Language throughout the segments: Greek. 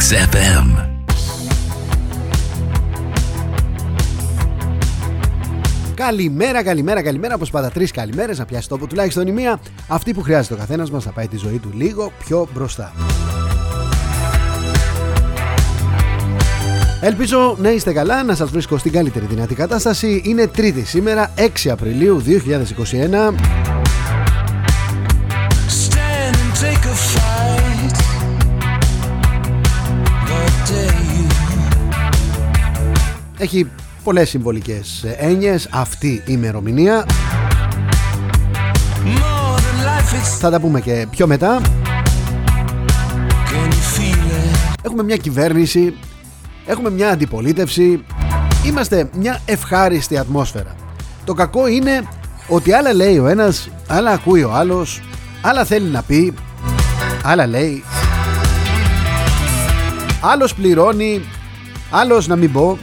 Mix FM. Καλημέρα, καλημέρα, καλημέρα. Όπως πάντα, τρεις καλημέρες να πιάσει τόπο τουλάχιστον η μία. Αυτή που χρειάζεται ο καθένας μας να πάει τη ζωή του λίγο πιο μπροστά. Ελπίζω να είστε καλά, να σας βρίσκω στην καλύτερη δυνατή κατάσταση. Είναι τρίτη σήμερα, 6 Απριλίου 2021. Έχει πολλές συμβολικές έννοιες αυτή η ημερομηνία. More than life, it's Θα τα πούμε και πιο μετά. can you feel it? Έχουμε μια κυβέρνηση, έχουμε μια αντιπολίτευση, είμαστε μια ευχάριστη ατμόσφαιρα. Το κακό είναι ότι άλλα λέει ο ένας, άλλα ακούει ο άλλος, άλλα θέλει να πει, άλλα λέει. Άλλος πληρώνει, άλλος να μην πω.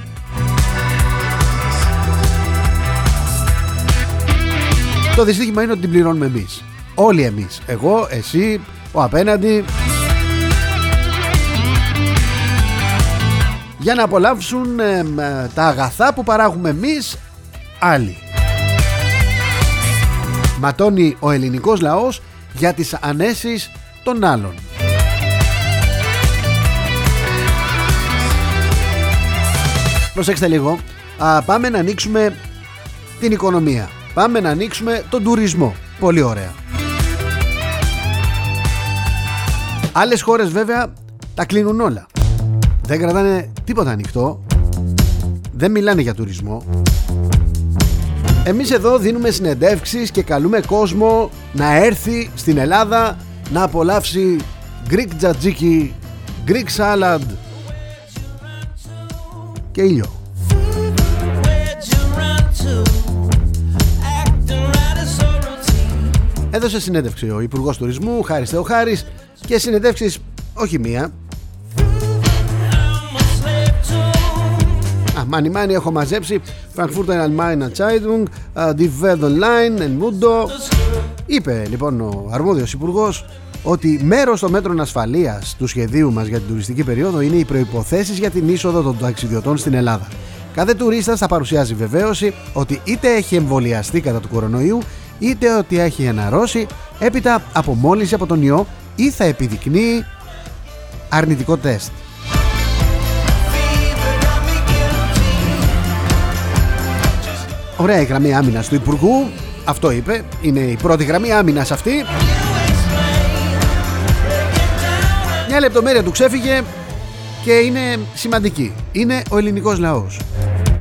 Το δυστύχημα είναι ότι την πληρώνουμε εμείς. Όλοι εμείς. Εγώ, εσύ, ο απέναντι. για να απολαύσουν ε, μ, ε, τα αγαθά που παράγουμε εμείς άλλοι. Ματώνει ο ελληνικός λαός για τις ανέσεις των άλλων. Προσέξτε λίγο, Α, πάμε να ανοίξουμε την οικονομία. Πάμε να ανοίξουμε τον τουρισμό. Πολύ ωραία. Άλλες χώρες βέβαια τα κλείνουν όλα. Δεν κρατάνε τίποτα ανοιχτό. Δεν μιλάνε για τουρισμό. Εμείς εδώ δίνουμε συνεντεύξεις και καλούμε κόσμο να έρθει στην Ελλάδα να απολαύσει Greek τζατζίκι, Greek salad και ήλιο. Έδωσε συνέντευξη ο Υπουργός Τουρισμού, Χάρης Θεοχάρης και συνεντεύξεις όχι μία. I'm a slave to Α, μάνι μάνι έχω μαζέψει Frankfurter Allgemeine Zeitung, α, Die Welt Online, El Mundo. Είπε λοιπόν ο αρμόδιος υπουργός ότι μέρος των μέτρων ασφαλείας του σχεδίου μας για την τουριστική περίοδο είναι οι προϋποθέσεις για την είσοδο των ταξιδιωτών στην Ελλάδα. Κάθε τουρίστας θα παρουσιάζει βεβαίωση ότι είτε έχει εμβολιαστεί κατά του κορονοϊού είτε ότι έχει αναρρώσει έπειτα από μόλυνση από τον ιό ή θα επιδεικνύει αρνητικό τεστ. Ωραία η γραμμή άμυνας του Υπουργού. Αυτό είπε. Είναι η πρώτη γραμμή άμυνας αυτή. Μια λεπτομέρεια του ξέφυγε και είναι σημαντική. Είναι ο ελληνικός λαός.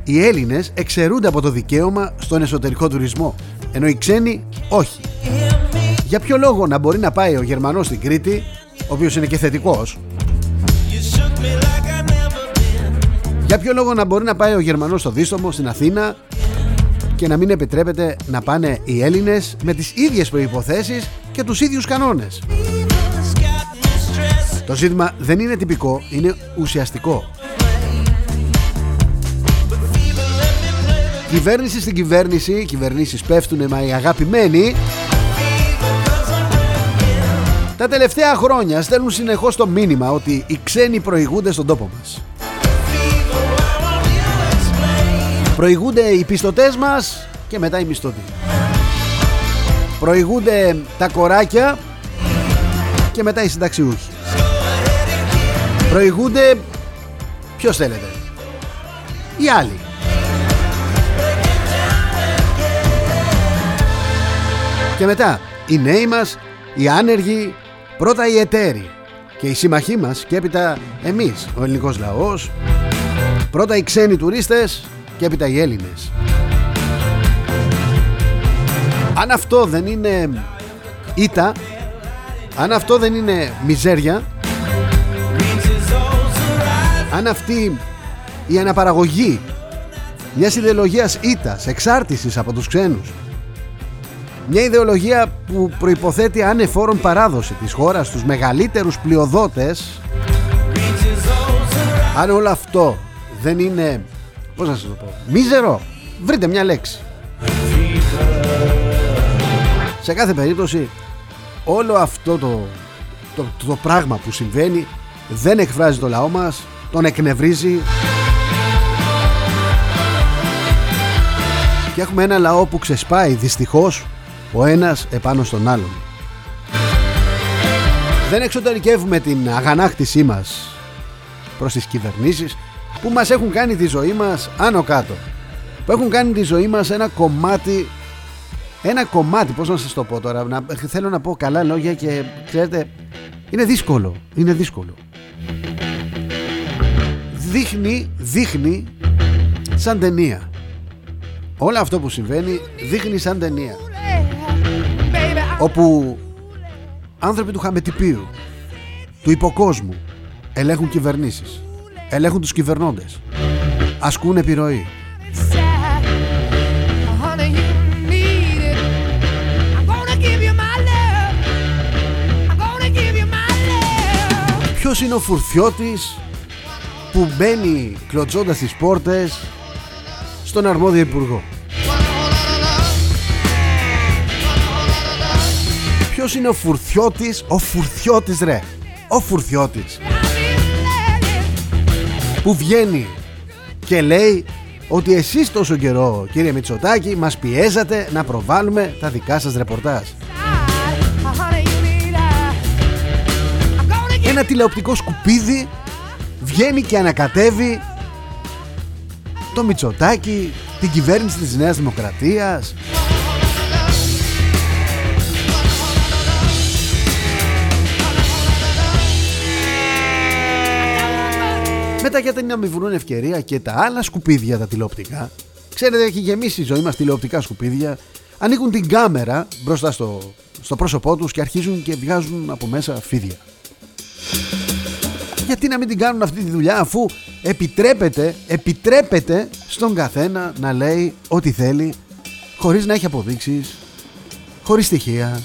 Οι Έλληνες εξαιρούνται από το δικαίωμα στον εσωτερικό τουρισμό, ενώ οι ξένοι όχι. Για ποιο λόγο να μπορεί να πάει ο Γερμανός στην Κρήτη, ο οποίος είναι και θετικός, You shook me like I never been. για ποιο λόγο να μπορεί να πάει ο Γερμανός στο Δίστομο, στην Αθήνα και να μην επιτρέπεται να πάνε οι Έλληνες με τις ίδιες προϋποθέσεις και τους ίδιους κανόνες; It's got me stressed. Το ζήτημα δεν είναι τυπικό, είναι ουσιαστικό. Κυβέρνηση στην κυβέρνηση, οι κυβερνήσεις πέφτουνε μα οι αγαπημένοι Τα τελευταία χρόνια στέλνουν συνεχώς το μήνυμα ότι οι ξένοι προηγούνται στον τόπο μας. Προηγούνται οι πιστωτές μας και μετά οι μισθωτοί. Προηγούνται τα κοράκια και μετά οι συνταξιούχοι. Προηγούνται Ποιος θέλετε Οι άλλοι Και μετά οι νέοι μας Οι άνεργοι Πρώτα οι εταίροι. Και οι συμμαχοί μας Και έπειτα εμείς Ο ελληνικός λαός. Πρώτα οι ξένοι τουρίστες Και έπειτα οι Έλληνες. Αν αυτό δεν είναι Ήτα Αν αυτό δεν είναι μιζέρια αν αυτή η αναπαραγωγή μιας ιδεολογίας ήτας, εξάρτησης από τους ξένους μια ιδεολογία που προϋποθέτει ανεφόρον παράδοση της χώρας στους μεγαλύτερους πλειοδότες. Αν όλο αυτό δεν είναι πώς να σας το πω μίζερο βρείτε μια λέξη. Σε κάθε περίπτωση όλο αυτό το, το, το πράγμα που συμβαίνει δεν εκφράζει το λαό μας, τον εκνευρίζει. Και έχουμε ένα λαό που ξεσπάει δυστυχώς ο ένας επάνω στον άλλον. Δεν εξωτερικεύουμε την αγανάκτησή μας προς τις κυβερνήσεις που μας έχουν κάνει τη ζωή μας άνω κάτω. Που έχουν κάνει τη ζωή μας ένα κομμάτι ένα κομμάτι, πώς να σας το πω τώρα να, Θέλω να πω καλά λόγια και ξέρετε Είναι δύσκολο Είναι δύσκολο Δείχνει, δείχνει Σαν ταινία Όλο αυτό που συμβαίνει δείχνει σαν ταινία Όπου Άνθρωποι του χαμετυπίου Του υποκόσμου Ελέγχουν κυβερνήσεις Ελέγχουν τους κυβερνώντες Ασκούν επιρροή Honey, you need it. I'm gonna give you my love. I'm gonna give you my love. Ποιος είναι ο φουρθιώτης που μπαίνει κλωτσώντας τις πόρτες στον αρμόδιο υπουργό; Ποιος είναι ο φουρθιώτης, ο φουρθιώτης ρε, ο φουρθιώτης που βγαίνει και λέει ότι εσείς τόσο καιρό κύριε Μητσοτάκη μας πιέζατε να προβάλλουμε τα δικά σας ρεπορτάζ. Honey, you need a. I'm gonna give Ένα τηλεοπτικό σκουπίδι βγαίνει και ανακατεύει το Μητσοτάκη, την κυβέρνηση της Νέας Δημοκρατίας. Μετά για να μην βρουν ευκαιρία και τα άλλα σκουπίδια τα τηλεοπτικά. Ξέρετε έχει γεμίσει η ζωή μας τηλεοπτικά σκουπίδια. Ανοίγουν την κάμερα μπροστά στο, στο πρόσωπό τους και αρχίζουν και βγάζουν από μέσα φίδια. Γιατί να μην την κάνουν αυτή τη δουλειά αφού επιτρέπεται, επιτρέπεται στον καθένα να λέει ό,τι θέλει χωρίς να έχει αποδείξεις, χωρίς στοιχεία.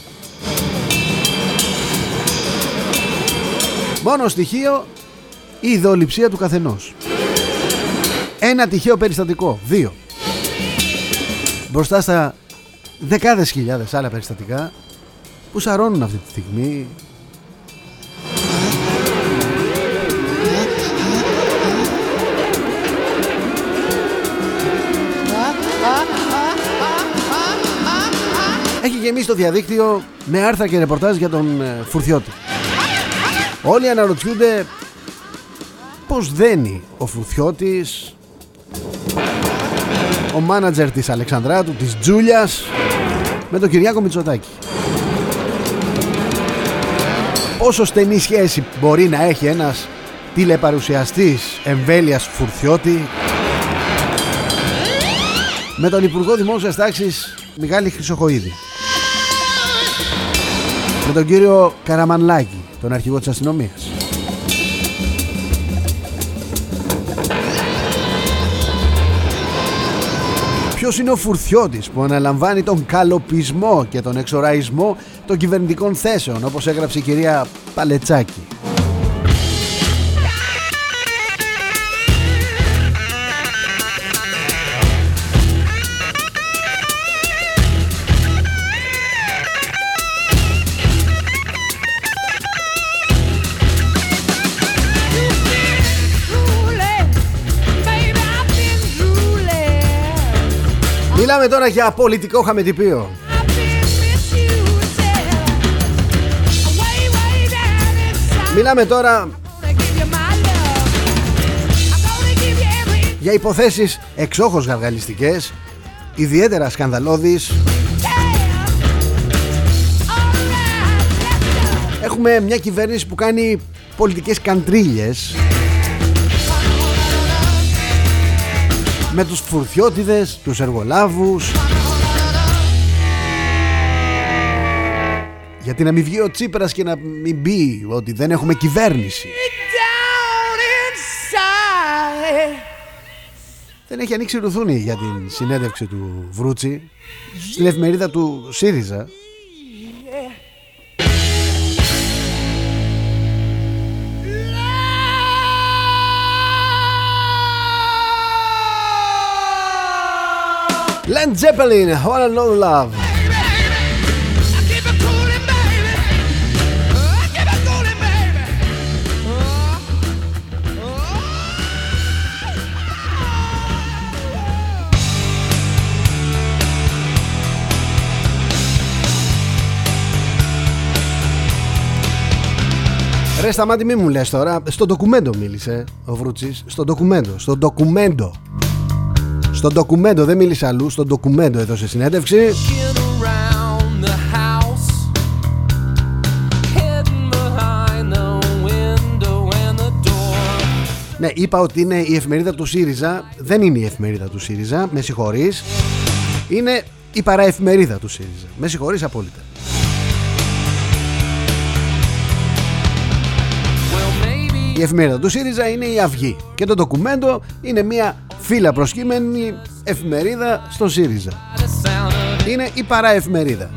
Μόνο στοιχείο η ιδεολειψία του καθενός. Ένα τυχαίο περιστατικό, δύο. Μπροστά στα δεκάδες χιλιάδες άλλα περιστατικά που σαρώνουν αυτή τη στιγμή Έχει γεμίσει το διαδίκτυο με άρθρα και ρεπορτάζ για τον ε, Φουρθιώτη. Όλοι αναρωτιούνται πώς δένει ο Φουρθιώτης ο μάνατζερ της Αλεξανδράτου, της Τζούλιας με τον Κυριάκο Μητσοτάκη. Πόσο στενή σχέση μπορεί να έχει ένας τηλεπαρουσιαστής εμβέλειας Φουρθιώτη με τον Υπουργό Δημόσιας Τάξης Μιχάλη Χρυσοχοίδη. Με τον κύριο Καραμανλάκη, τον αρχηγό της αστυνομίας. Είναι ο Φουρθιώτης που αναλαμβάνει τον καλοπισμό και τον εξοραϊσμό των κυβερνητικών θέσεων όπως έγραψε η κυρία Παλετσάκη. Μιλάμε τώρα για πολιτικό χαμετυπίο. I've been misused. Way, way down inside. Μιλάμε τώρα I'm gonna give you my love. I'm gonna give you every για υποθέσεις εξόχως γαργαλιστικές, ιδιαίτερα σκανδαλώδεις. yeah. Alright, let's go. Έχουμε μια κυβέρνηση που κάνει πολιτικές καντρίλες με τους φουρθιώτιδες, τους εργολάβους. Γιατί να μην βγει ο Τσίπρας και να μην πει ότι δεν έχουμε κυβέρνηση. Down inside. δεν έχει ανοίξει ρουθούνη για την συνέντευξη του Βρούτσι. Στην εφημερίδα του ΣΥΡΙΖΑ Land Zeppelin, All Alone Love. Ρε σταμάτη μη μου λες τώρα. Στο ντοκουμέντο μίλησε ο Βρούτσης. Στο ντοκουμέντο Στο ντοκουμέντο. Στο ντοκουμέντο δεν μίλησε αλλού Στο ντοκουμέντο έδωσε συνέντευξη. Looking around the house, hidden behind the window and the door. Ναι είπα ότι είναι η εφημερίδα του ΣΥΡΙΖΑ. Δεν είναι η εφημερίδα του ΣΥΡΙΖΑ Με συγχωρείς. Είναι η παραεφημερίδα του ΣΥΡΙΖΑ. Με συγχωρείς απόλυτα Η εφημερίδα του ΣΥΡΙΖΑ είναι η Αυγή και το ντοκουμέντο είναι μια φύλλα προσκύμενη εφημερίδα στο ΣΥΡΙΖΑ. the sound of Είναι η παραεφημερίδα.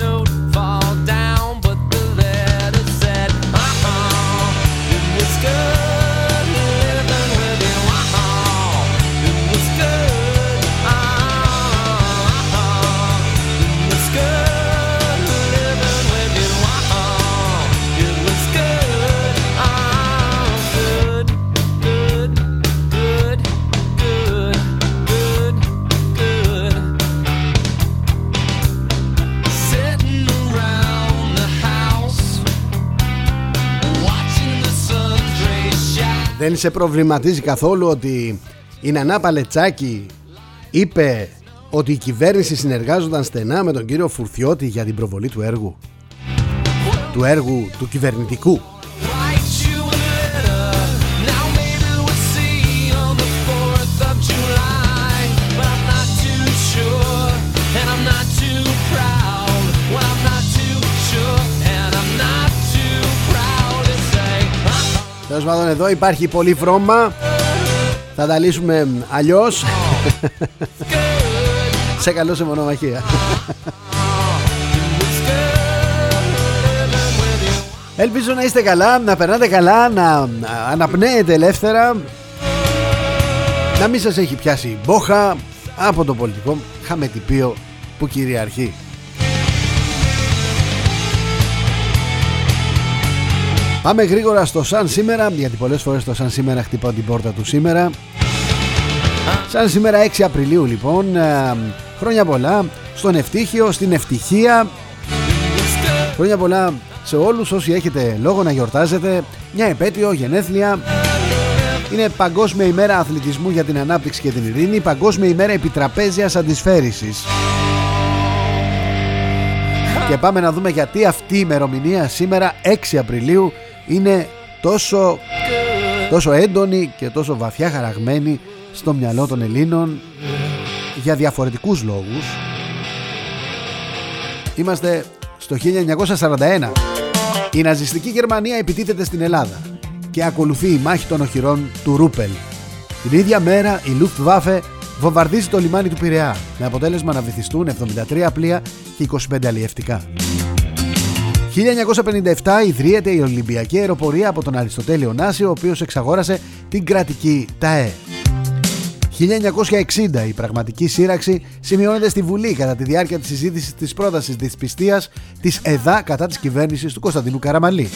Δεν σε προβληματίζει καθόλου ότι η Νανά Παλετσάκη είπε ότι η κυβέρνηση συνεργάζονταν στενά με τον κύριο Φουρθιώτη για την προβολή του έργου; Του έργου του κυβερνητικού. Τέλος πάντων, εδώ υπάρχει πολύ βρώμα. Θα τα λύσουμε αλλιώς. σε καλό σε μονομαχία. Ελπίζω να είστε καλά, να περνάτε καλά, να να αναπνέετε ελεύθερα Να μην σας έχει πιάσει η μπόχα από το πολιτικό χαμετυπίο που κυριαρχεί Πάμε γρήγορα στο σαν σήμερα Γιατί πολλές φορές το σαν σήμερα χτυπάω την πόρτα του σήμερα. Σαν σήμερα 6 Απριλίου λοιπόν ε, Χρόνια πολλά στον ευτύχιο, στην ευτυχία. Χρόνια πολλά σε όλους όσοι έχετε λόγο να γιορτάζετε. Μια επέτειο, γενέθλια. Είναι Παγκόσμια ημέρα αθλητισμού για την ανάπτυξη και την ειρήνη Παγκόσμια ημέρα επιτραπέζιας αντισφαίρησης. Και πάμε να δούμε γιατί αυτή η ημερομηνία σήμερα 6 Απριλίου είναι τόσο, τόσο έντονη και τόσο βαθιά χαραγμένη στο μυαλό των Ελλήνων για διαφορετικούς λόγους. Είμαστε στο 1941. Η ναζιστική Γερμανία επιτίθεται στην Ελλάδα και ακολουθεί η μάχη των οχυρών του Ρούπελ. Την ίδια μέρα η Luftwaffe βομβαρδίζει το λιμάνι του Πειραιά με αποτέλεσμα να βυθιστούν 73 πλοία και 25 αλλιευτικά. 1957 ιδρύεται η Ολυμπιακή Αεροπορία από τον Αριστοτέλειο Νάση, ο οποίος εξαγόρασε την κρατική ΤΑΕ. 1960 η πραγματική σύραξη σημειώνεται στη Βουλή κατά τη διάρκεια της συζήτησης της πρότασης της πιστείας της ΕΔΑ κατά της κυβέρνησης του Κωνσταντινού Καραμαλή.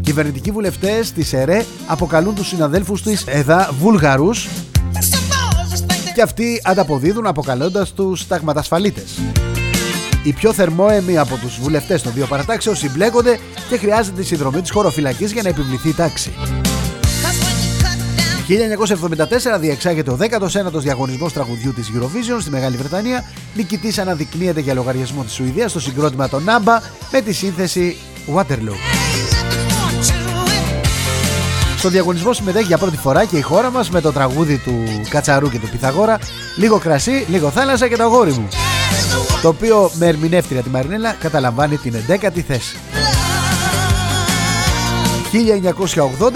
Κυβερνητικοί βουλευτές της ΕΡΕ αποκαλούν τους συναδέλφους της ΕΔΑ Βούλγαρους και αυτοί ανταποδίδουν αποκαλώντας τους ταγματασφαλίτες. Οι πιο θερμόαιμοι από τους βουλευτές των δύο παρατάξεων συμπλέκονται και χρειάζεται τη συνδρομή της χωροφυλακής για να επιβληθεί η τάξη. 1974 διεξάγεται ο 19ος διαγωνισμός τραγουδιού της Eurovision στη Μεγάλη Βρετανία. Νικητής αναδεικνύεται για λογαριασμό της Σουηδίας στο συγκρότημα των Νάμπα με τη σύνθεση Waterloo. Στο διαγωνισμό συμμετέχει για πρώτη φορά και η χώρα μας με το τραγούδι του Κατσαρού και του Πιθαγόρα «Λίγο κρασί, λίγο θάλασσα και το αγόρι μου» το οποίο με ερμηνεύτρια τη Μαρινέλα καταλαμβάνει την 11η θέση.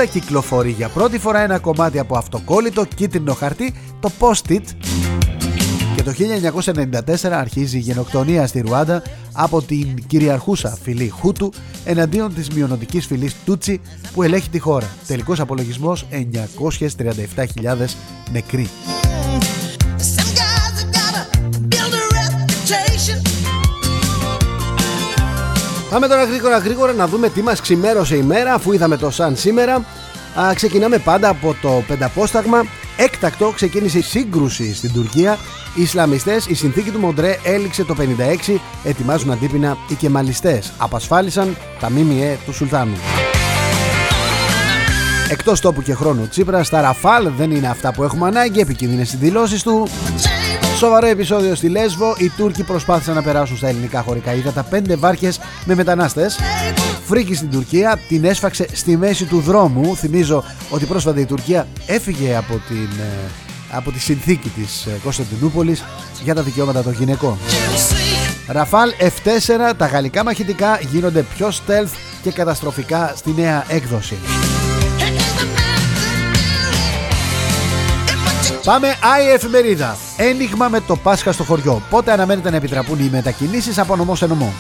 1980 κυκλοφορεί για πρώτη φορά ένα κομμάτι από αυτοκόλλητο κίτρινο χαρτί, το Post-it. Και το 1994 αρχίζει η γενοκτονία στη Ρουάντα από την κυριαρχούσα φυλή Χούτου εναντίον της μειονοτικής φυλής Τούτσι που ελέγχει τη χώρα. Τελικός απολογισμός 937.000 νεκροί. Some guys have gotta build a reputation. Πάμε τώρα γρήγορα γρήγορα να δούμε τι μας ξημέρωσε η μέρα αφού είδαμε το σαν σήμερα. Α, ξεκινάμε πάντα από το πενταπόσταγμα. Έκτακτο ξεκίνησε η σύγκρουση στην Τουρκία. Οι Ισλαμιστές, η συνθήκη του Μοντρέ έληξε το 56, ετοιμάζουν αντίπεινα οι κεμαλιστές. Απασφάλισαν τα ΜΜΕ του Σουλτάνου. Εκτός τόπου και χρόνου Τσίπρα, στα Ραφάλ δεν είναι αυτά που έχουμε ανάγκη, επικίνδυνες οι δηλώσεις του. Σοβαρό επεισόδιο στη Λέσβο. Οι Τούρκοι προσπάθησαν να περάσουν στα ελληνικά χωρικά ύδατα πέντε βάρκες με μετανάστες. Φρίκη στην Τουρκία την έσφαξε στη μέση του δρόμου. Θυμίζω ότι πρόσφατα η Τουρκία έφυγε από, την, ε, από τη συνθήκη της ε, Κωνσταντινούπολης για τα δικαιώματα των γυναικών. Ραφάλ F4, τα γαλλικά μαχητικά γίνονται πιο stealth και καταστροφικά στη νέα έκδοση. Πάμε Άι εφημερίδα. Ένιγμα με το Πάσχα στο χωριό. Πότε αναμένεται να επιτραπούν οι μετακινήσεις από νομό σε νομό;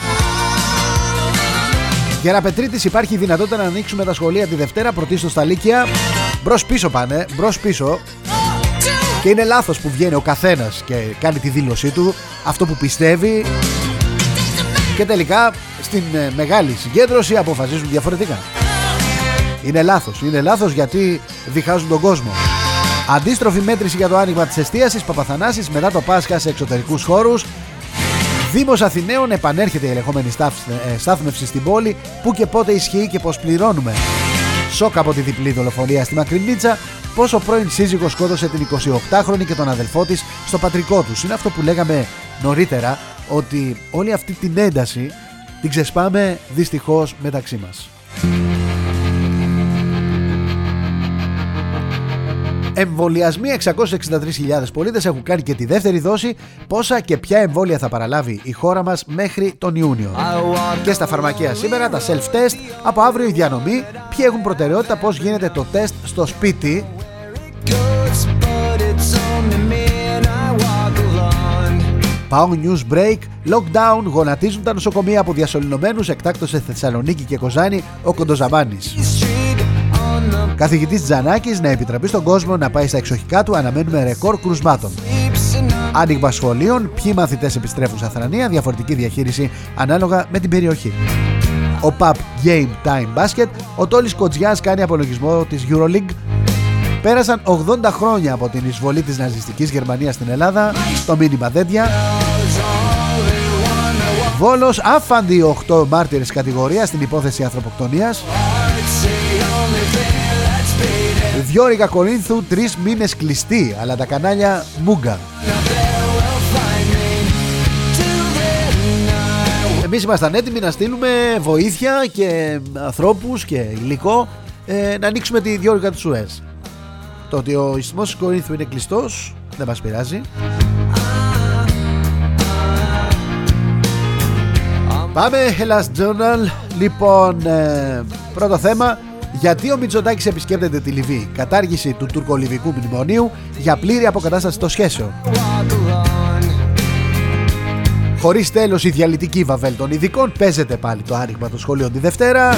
Γεραπετρίτης υπάρχει δυνατότητα να ανοίξουμε τα σχολεία τη Δευτέρα πρωτίστως στα Λύκεια. Μπρος πίσω πάνε, μπρος πίσω. Και είναι λάθος που βγαίνει ο καθένας και κάνει τη δήλωσή του, αυτό που πιστεύει και τελικά στην ε, μεγάλη συγκέντρωση αποφασίζουν διαφορετικά. Είναι λάθος, είναι λάθος γιατί διχάζουν τον κόσμο. Αντίστροφη μέτρηση για το άνοιγμα της εστίασης Παπαθανάσης μετά το Πάσχα σε εξωτερικούς χώρους Δήμος Αθηναίων επανέρχεται η ελεγχόμενη στάθ- ε, στάθμευση στην πόλη που και πότε ισχύει και πως πληρώνουμε. Σοκ από τη διπλή δολοφονία στη Μακρινίτσα πως ο πρώην σύζυγος σκότωσε την 28χρονη και τον αδελφό της στο πατρικό τους. Είναι αυτό που λέγαμε νωρίτερα ότι όλη αυτή την ένταση την ξεσπάμε δυστυχώς μεταξύ μας. Εμβολιασμοί 663.000 πολίτες έχουν κάνει και τη δεύτερη δόση. Πόσα και ποια εμβόλια θα παραλάβει η χώρα μας μέχρι τον Ιούνιο. Και στα φαρμακεία σήμερα τα self-test. Από αύριο η διανομή. Ποιοι έχουν προτεραιότητα, πώς γίνεται το τεστ στο σπίτι. Πάω news break, lockdown, γονατίζουν τα νοσοκομεία από διασωληνωμένους εκτάκτως σε Θεσσαλονίκη και Κοζάνη ο Κοντοζαμάνης. Καθηγητής Τζανάκης να επιτραπεί στον κόσμο να πάει στα εξοχικά του αναμένουμε ρεκόρ κρουσμάτων. Άνοιγμα σχολείων, ποιοι μαθητές επιστρέφουν στα Θρανία, διαφορετική διαχείριση ανάλογα με την περιοχή. Ο ΠΑΠ Game Time Basket, ο Τόλης Κοτζιάς κάνει απολογισμό της EuroLeague. Πέρασαν 80 χρόνια από την εισβολή της ναζιστικής Γερμανίας στην Ελλάδα, το μήνυμα δέντια. Βόλος άφαντη 8 μάρτυρες κατηγορία στην υπόθεση ανθρωποκτονίας. Διόρυγα Κορίνθου τρεις μήνες κλειστή, αλλά τα κανάλια μούγκα. Εμείς ήμασταν έτοιμοι να στείλουμε βοήθεια και ανθρώπους και υλικό ε, να ανοίξουμε τη διόρυγα του Σουέζ. Το ότι ο ισθμός της Κορίνθου είναι κλειστός δεν μας πειράζει. Πάμε, Hellas Journal. Λοιπόν, ε, πρώτο θέμα. Γιατί ο Μητσοτάκης επισκέπτεται τη Λιβύη. Κατάργηση του τουρκολιβικού μνημονίου για πλήρη αποκατάσταση των σχέσεων. Χωρίς τέλος η διαλυτική βαβέλ των ειδικών. Παίζεται πάλι το άνοιγμα των σχολείων τη Δευτέρα.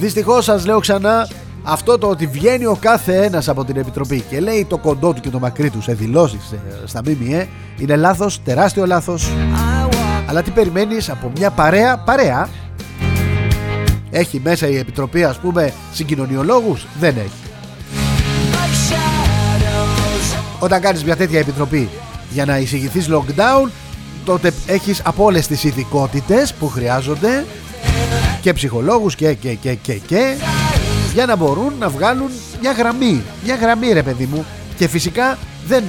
Δυστυχώς σας λέω ξανά αυτό το ότι βγαίνει ο κάθε ένας από την Επιτροπή και λέει το κοντό του και το μακρύ του σε δηλώσεις ε, στα ΜΜΕ είναι λάθος, τεράστιο λάθος αλλά τι περιμένεις από μια παρέα, παρέα; Έχει μέσα η Επιτροπή ας πούμε συγκοινωνιολόγους; Δεν έχει. Όταν κάνεις μια τέτοια επιτροπή για να εισηγηθείς lockdown τότε έχεις από όλες τις ειδικότητες που χρειάζονται και ψυχολόγους και και και και και για να μπορούν να βγάλουν μια γραμμή. Μια γραμμή ρε παιδί μου. Και φυσικά δεν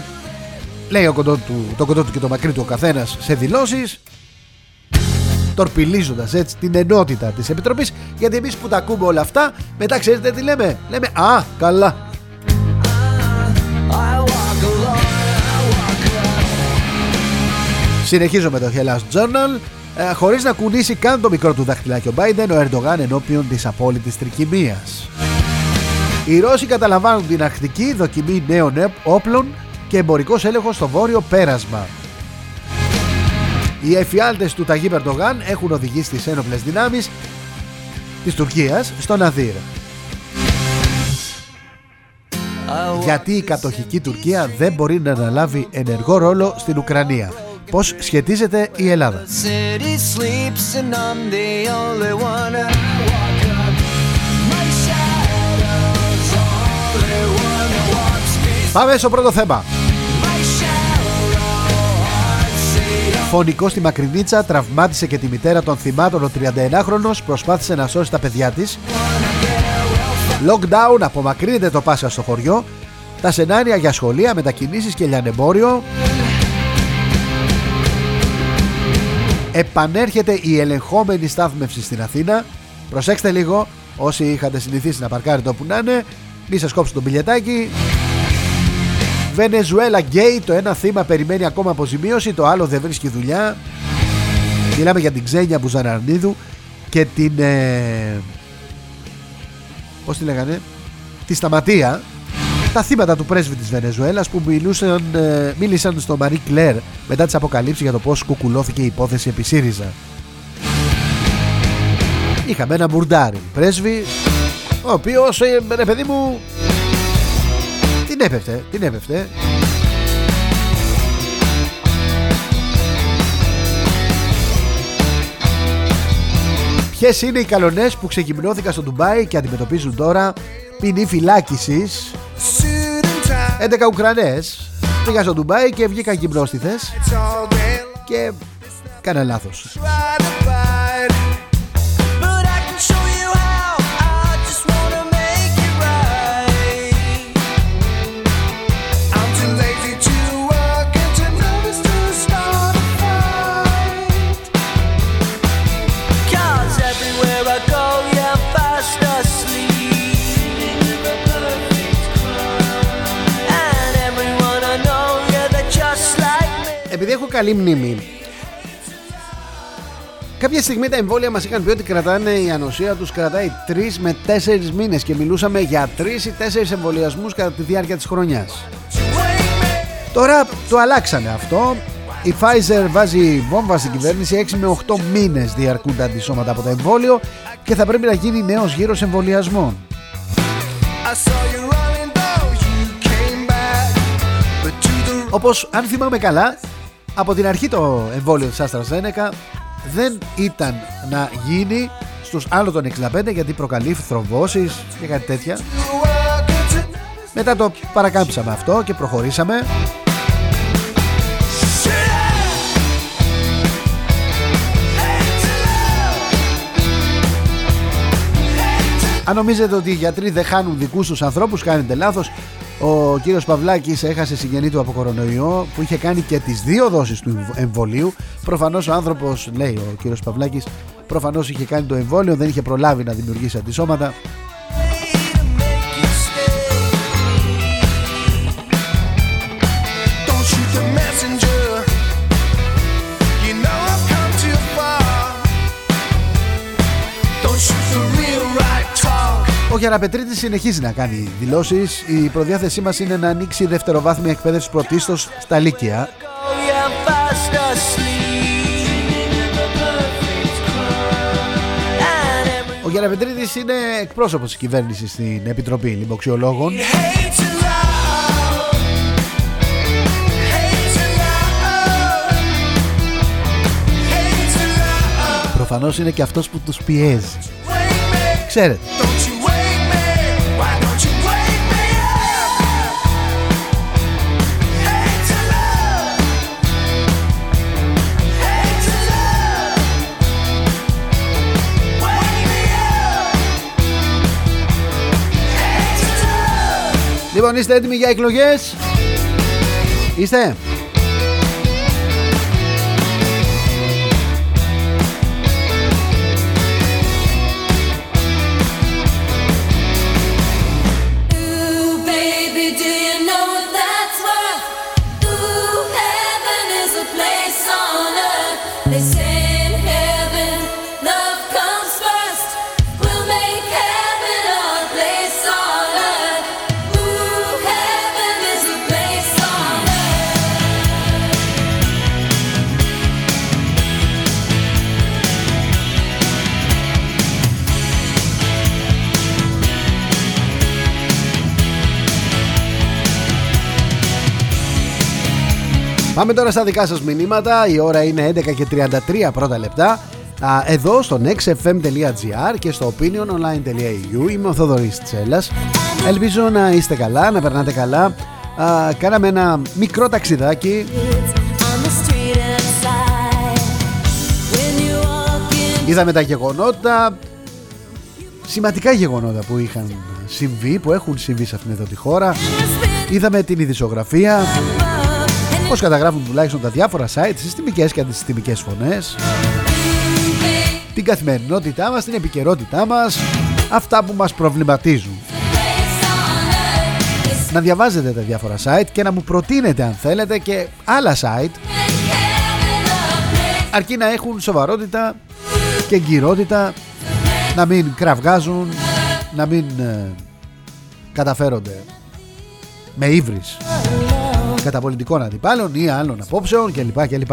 λέει ο κοντό του, το κοντό του και το μακρύ του ο καθένας σε δηλώσεις τορπιλίζοντας έτσι την ενότητα της Επιτροπής γιατί εμείς που τα ακούμε όλα αυτά μετά ξέρετε τι λέμε λέμε α καλά Συνεχίζω με το Hellas Journal. Ε, χωρίς να κουνήσει καν το μικρό του δαχτυλάκι ο Biden, ο Ερντογάν ενώπιον της απόλυτης τρικυμίας. Οι Ρώσοι καταλαμβάνουν την Αρκτική, δοκιμή νέων επ- όπλων και εμπορικός έλεγχος στο βόρειο πέρασμα. Οι εφιάλτες του Ταγί Ερντογάν έχουν οδηγήσει τις ένοπλες δυνάμεις της Τουρκίας στον Αδύρ. Γιατί η κατοχική Τουρκία δεν μπορεί να αναλάβει ενεργό ρόλο στην Ουκρανία. Πώς σχετίζεται η Ελλάδα; City sleeps and I'm Φωνικό στη Μακρινίτσα τραυμάτισε και τη μητέρα των θυμάτων. Ο 31χρονος προσπάθησε να σώσει τα παιδιά της. Lockdown απομακρύνεται το Πάσχα στο χωριό. Τα σενάρια για σχολεία, μετακινήσεις και λιανεμπόριο. Επανέρχεται η ελεγχόμενη στάθμευση στην Αθήνα. Προσέξτε λίγο, όσοι είχατε συνηθίσει να παρκάρετε όπου να είναι, μη σας κόψουν το μπιλιετάκι. Βενεζουέλα γκέι, το ένα θύμα περιμένει ακόμα αποζημίωση, το άλλο δεν βρίσκει δουλειά. Μιλάμε για την Ξένια Μπουζαναρνίδου και την... Ε, πώς τη λέγανε; Τη Σταματία. Τα θύματα του πρέσβη της Βενεζουέλας που μιλούσαν, ε, μίλησαν στο Μαρί Κλέρ μετά τις αποκαλύψεις για το πώς κουκουλώθηκε η υπόθεση επί ΣΥΡΙΖΑ. Είχαμε ένα μπουρντάρι πρέσβη, ο οποίος, ε, ρε παιδί μου, την έπεφτε, την έπεφτε. Ποιες είναι οι καλονές που ξεκυμνώθηκαν στο Ντουμπάι και αντιμετωπίζουν τώρα ποινή φυλάκισης 11 Ουκρανές πήγαν στο Ντουμπάι και βγήκαν γυμνόστιθες και κάνα λάθος. Καλή μνήμη Κάποια στιγμή τα εμβόλια μας είχαν πει ότι κρατάνε η ανοσία τους κρατάει 3 με 4 μήνες και μιλούσαμε για 3 ή 4 εμβολιασμούς κατά τη διάρκεια της χρονιάς. Τώρα το αλλάξανε αυτό. Η Pfizer βάζει βόμβα στην κυβέρνηση 6 με 8 μήνες διαρκούν τα αντισώματα από το εμβόλιο και θα πρέπει να γίνει νέος γύρος εμβολιασμών. I saw you running though you came back, but to the Όπως αν θυμάμαι καλά, από την αρχή το εμβόλιο της AstraZeneca δεν ήταν να γίνει στους άνω των 65 γιατί προκαλεί θρομβώσεις και κάτι τέτοια. work and to Μετά το παρακάμψαμε αυτό και προχωρήσαμε. Αν νομίζετε ότι οι γιατροί δεν χάνουν δικούς τους ανθρώπους, κάνετε λάθος. Ο κύριος Παυλάκης έχασε συγγενή του από κορονοϊό που είχε κάνει και τις δύο δόσεις του εμβολίου. Προφανώς ο άνθρωπος, λέει ο κύριος Παυλάκης, προφανώς είχε κάνει το εμβόλιο, δεν είχε προλάβει να δημιουργήσει αντισώματα. Talk. Ο Γεραπετρίτης συνεχίζει να κάνει δηλώσεις. Η προδιάθεσή μας είναι να ανοίξει η δευτεροβάθμια εκπαίδευση πρωτίστως στα Λύκεια. Go, yeah, fast asleep. And every Ο Γεραπετρίτης είναι εκπρόσωπος της κυβέρνησης στην Επιτροπή Λιμοξιολόγων. Hate to love. Hate to love. Hate to love. Προφανώς είναι και αυτός που τους πιέζει. Wake me. Ξέρετε. Λοιπόν, είστε έτοιμοι για εκλογές; Είστε; Πάμε τώρα στα δικά σας μηνύματα. Η ώρα είναι 11 και 33 πρώτα λεπτά. Α, εδώ στο nextfm.gr και στο opiniononline.eu είμαι ο Θοδωρής Τσέλας. Ελπίζω να είστε καλά, να περνάτε καλά. Α, κάναμε ένα μικρό ταξιδάκι On the street outside. Είδαμε τα γεγονότα, σημαντικά γεγονότα που είχαν συμβεί, που έχουν συμβεί σε αυτήν εδώ τη χώρα. Είδαμε την ειδησιογραφία, πώς καταγράφουν τουλάχιστον τα διάφορα site, συστημικές και αντισυστημικές φωνές, την καθημερινότητά μας, την επικαιρότητά μας, αυτά που μας προβληματίζουν. Να διαβάζετε τα διάφορα site και να μου προτείνετε αν θέλετε και άλλα site. Αρκεί να έχουν σοβαρότητα και εγκυρότητα να μην κραυγάζουν να μην ε, καταφέρονται με ύβρις κατά πολιτικών αντιπάλων ή άλλων απόψεων κλπ. κλπ.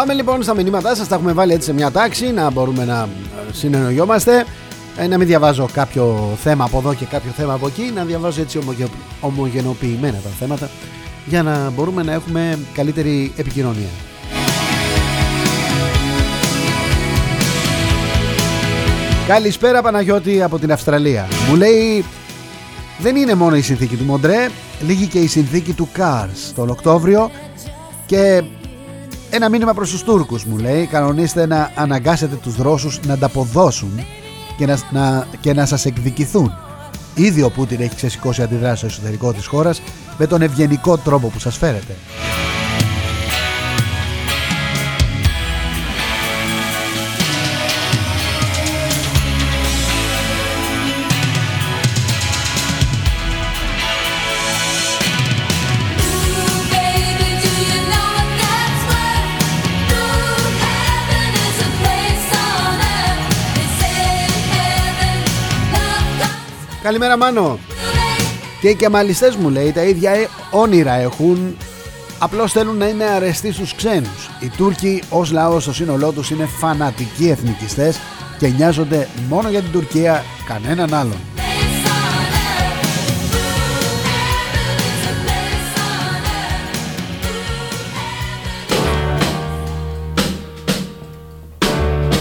Πάμε λοιπόν στα μηνύματά σας, τα έχουμε βάλει έτσι σε μια τάξη να μπορούμε να ε, συνεννοιόμαστε ε, να μην διαβάζω κάποιο θέμα από εδώ και κάποιο θέμα από εκεί να διαβάζω έτσι ομογε... ομογενοποιημένα τα θέματα για να μπορούμε να έχουμε καλύτερη επικοινωνία. Καλησπέρα Παναγιώτη από την Αυστραλία. Μου λέει δεν είναι μόνο η συνθήκη του Μοντρέ, λίγη και η συνθήκη του Κάρς τον Οκτώβριο και ένα μήνυμα προς τους Τούρκους μου λέει κανονίστε να αναγκάσετε τους Ρώσους να ανταποδώσουν και να, να, και να σας εκδικηθούν. Ήδη ο Πούτιν έχει ξεσηκώσει αντιδράσεις στο εσωτερικό της χώρας με τον ευγενικό τρόπο που σας φέρετε. Καλημέρα Μάνο. first. Και οι κεμαλιστές μου λέει τα ίδια ε- όνειρα έχουν Απλώς θέλουν να είναι αρεστοί στους ξένους Οι Τούρκοι ως λαός στο σύνολό τους είναι φανατικοί εθνικιστές Και νοιάζονται μόνο για την Τουρκία κανέναν άλλον Place on earth. Ooh, heaven is a place on earth.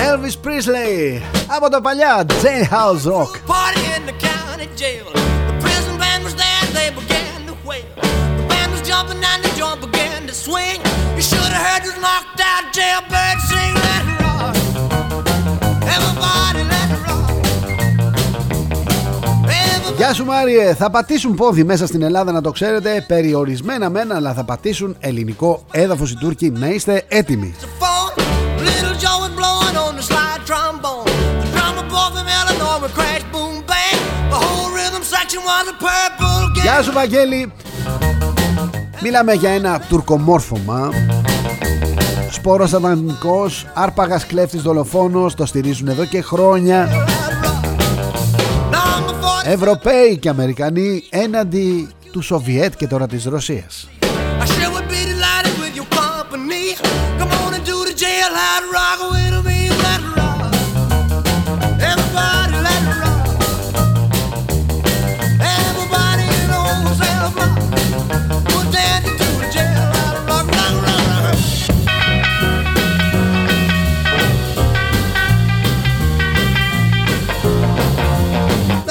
Elvis Presley από τα παλιά Jailhouse Rock Party in the county jail. The prison band was there, they began to wail. The band was jumping and the joint began to swing. You should have heard those knocked out jailbirds sing that rock. Everybody let it rock. Everybody Γεια σου Μάριε, θα πατήσουν πόδι μέσα στην Ελλάδα να το ξέρετε Περιορισμένα μένα αλλά θα πατήσουν ελληνικό έδαφος οι Τούρκοι Να είστε έτοιμοι Γεια σου Βαγγέλη. Μιλάμε για ένα τουρκομόρφωμα. Σπόρος αδανικός, άρπαγας κλέφτης δολοφόνος Το στηρίζουν εδώ και χρόνια. Number 40. Ευρωπαίοι και Αμερικανοί έναντι του Σοβιέτ και τώρα της Ρωσίας. I sure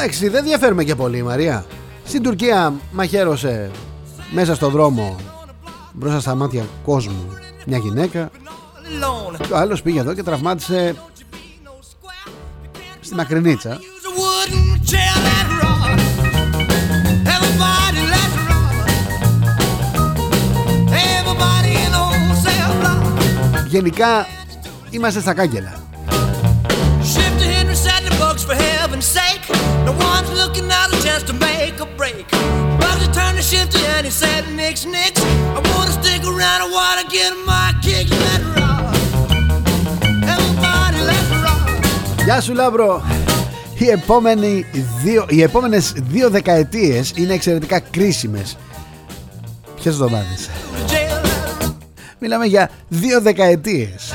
Εντάξει δεν διαφέρουμε και πολύ Μαρία. Στην Τουρκία μαχαίρωσε μέσα στο δρόμο Μπροστά στα μάτια κόσμου μια γυναίκα. Alone. Και ο άλλος πήγε εδώ και τραυμάτισε στη μακρινίτσα Use a wooden chair, No one's looking out a chance to make a break. Roger turned to shifter and he said, Nix, Nix, I wanna stick around. around the water, get my kick, let rock. Everybody, let's rock. Γεια σου Λάμπρο οι, επόμενοι δύο, οι επόμενες δύο δεκαετίες είναι εξαιρετικά κρίσιμες Ποιες εβδομάδες Jail, let's rock. Μιλάμε για δύο δεκαετίες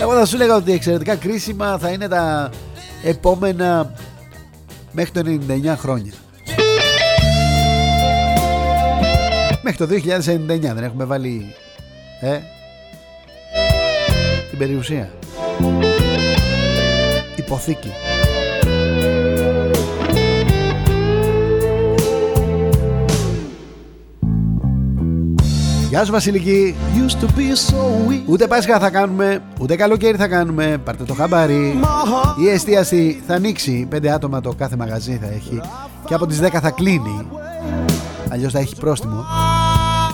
Εγώ θα σου έλεγα ότι εξαιρετικά κρίσιμα θα είναι τα επόμενα μέχρι το 99 χρόνια. Μέχρι το 2099 δεν έχουμε βάλει ε, την περιουσία. Υποθήκη Γεια σου Βασιλική Used to be so weak. Ούτε Πάσχα θα κάνουμε, ούτε καλοκαίρι θα κάνουμε. Πάρτε το χαμπάρι. My heart Η εστίαση θα ανοίξει. Πέντε άτομα το κάθε μαγαζί θα έχει. Και από τις 10 θα κλείνει. Αλλιώς θα έχει πρόστιμο.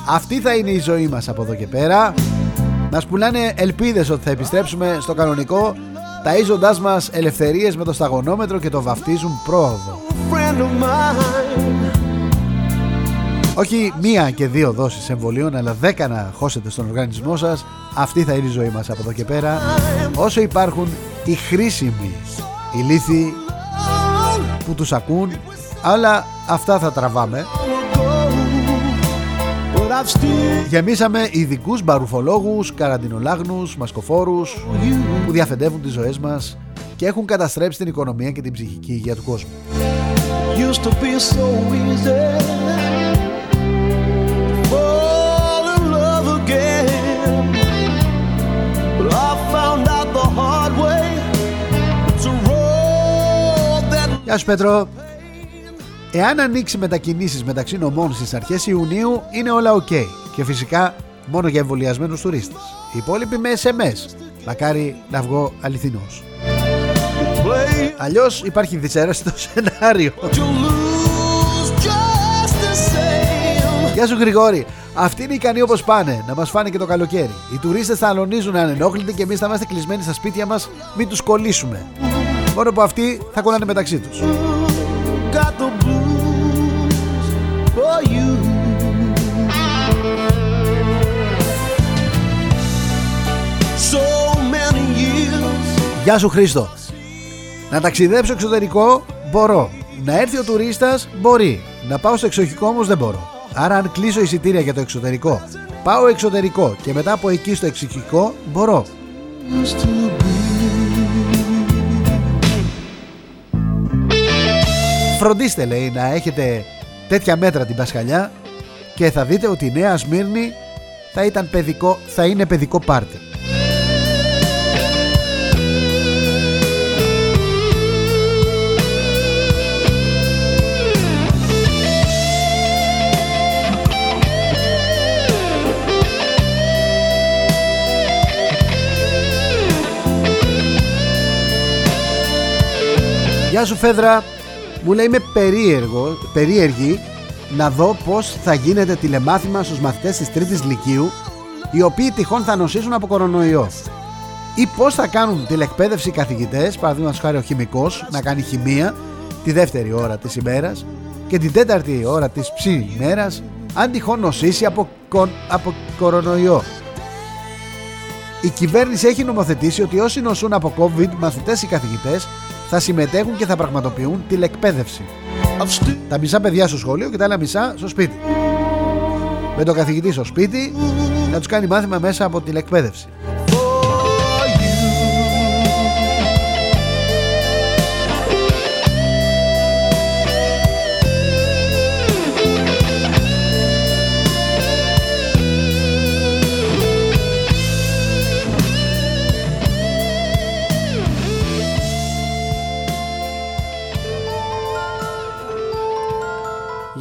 Αυτή θα είναι η ζωή μας από εδώ και πέρα. Μας πουλάνε ελπίδες ότι θα επιστρέψουμε στο κανονικό. Ταΐζοντάς μας ελευθερίες με το σταγονόμετρο και το βαφτίζουν πρόοδο. Friend of mine. Όχι μία και δύο δόσεις εμβολίων, αλλά δέκα να χώσετε στον οργανισμό σας. Αυτή θα είναι η ζωή μας από εδώ και πέρα. Όσο υπάρχουν οι χρήσιμοι, οι λύθοι που τους ακούν, αλλά αυτά θα τραβάμε. But I've still Γεμίσαμε ειδικούς μπαρουφολόγους, καραντινολάγνους, μασκοφόρους που διαφεντεύουν τις ζωές μας και έχουν καταστρέψει την οικονομία και την ψυχική υγεία του κόσμου. used to be so easy. Γεια σου Πέτρο. Εάν ανοίξει μετακινήσεις μεταξύ νομών στις αρχές Ιουνίου είναι όλα οκ και φυσικά μόνο για εμβολιασμένους τουρίστες. Οι υπόλοιποι με SMS. Μακάρι να βγω αληθινός. play Αλλιώς υπάρχει δυσάρεστο σενάριο. to lose just the same. Γεια σου Γρηγόρη. Αυτοί είναι ικανοί όπως πάνε να μας φάνε και το καλοκαίρι. Οι τουρίστες θα αλωνίζουν ανενόχλητοι και εμείς θα είμαστε κλεισμένοι στα σπίτια μας μην τους κολλήσουμε. Μόνο που αυτοί θα κολλάνε μεταξύ τους. Got the blues for you. So many years. Γεια σου Χρήστο. Να ταξιδέψω εξωτερικό μπορώ. Να έρθει ο τουρίστας μπορεί. Να πάω στο εξοχικό όμως δεν μπορώ. Άρα αν κλείσω εισιτήρια για το εξωτερικό, πάω εξωτερικό και μετά από εκεί στο εξοχικό μπορώ. Φροντίστε λέει να έχετε τέτοια μέτρα την Πασχαλιά και θα δείτε ότι η Νέα Σμύρνη θα, ήταν παιδικό, θα είναι παιδικό πάρτι. Γεια σου Φέδρα Μου λέει είμαι περίεργο, περίεργη να δω πως θα γίνεται τηλεμάθημα στους μαθητές της τρίτης λυκείου οι οποίοι τυχόν θα νοσήσουν από κορονοϊό. Ή πως θα κάνουν τηλεκπαίδευση οι καθηγητές παραδείγματος χάρη ο χημικός να κάνει χημεία τη δεύτερη ώρα της ημέρας και την τέταρτη ώρα της ψή ημέρας αν τυχόν νοσήσει από, κο- από κορονοϊό. Η κυβέρνηση έχει νομοθετήσει ότι όσοι νοσούν από COVID, μαθητές ή καθηγητές θα συμμετέχουν και θα πραγματοποιούν τηλεκπαίδευση. I've still Τα μισά παιδιά στο σχολείο και τα άλλα μισά στο σπίτι. Με τον καθηγητή στο σπίτι να τους κάνει μάθημα μέσα από τηλεκπαίδευση.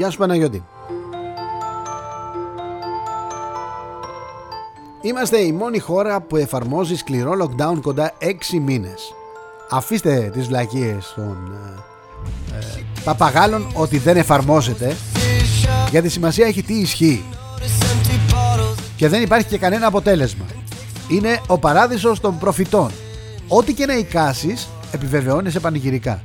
Γεια σου Παναγιώτη. Είμαστε η μόνη χώρα που εφαρμόζει σκληρό lockdown κοντά 6 μήνες. Αφήστε τις βλακίες των ε, ε, παπαγάλων ότι δεν εφαρμόζεται γιατί σημασία έχει τι ισχύει και δεν υπάρχει και κανένα αποτέλεσμα. Είναι ο παράδεισος των προφητών. Ό,τι και να εικάσεις επιβεβαιώνεσαι πανηγυρικά.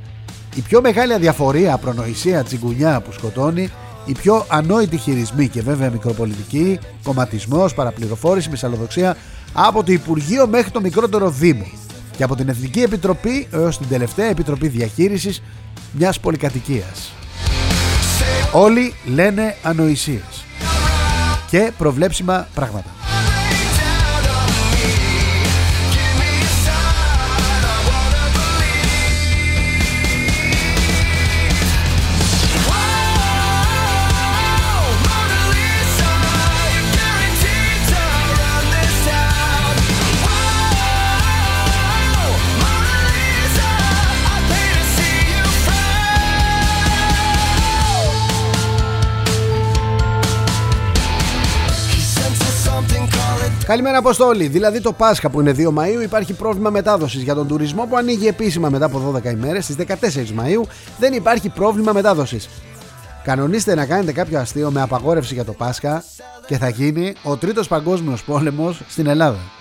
Η πιο μεγάλη αδιαφορία, προνοησία, τσιγκουνιά που σκοτώνει οι πιο ανόητοι χειρισμοί και βέβαια μικροπολιτική, κομματισμός, παραπληροφόρηση, μυσαλλοδοξία από το Υπουργείο μέχρι το μικρότερο Δήμο και από την Εθνική Επιτροπή έως την τελευταία Επιτροπή Διαχείρισης μιας πολυκατοικίας. Όλοι λένε ανοησίες και προβλέψιμα πράγματα. Καλημέρα Αποστόλη. Δηλαδή το Πάσχα που είναι 2 Μαΐου υπάρχει πρόβλημα μετάδοσης για τον τουρισμό που ανοίγει επίσημα μετά από 12 ημέρες στις 14 Μαΐου δεν υπάρχει πρόβλημα μετάδοσης. Κανονίστε να κάνετε κάποιο αστείο με απαγόρευση για το Πάσχα και θα γίνει ο τρίτος παγκόσμιος πόλεμος στην Ελλάδα.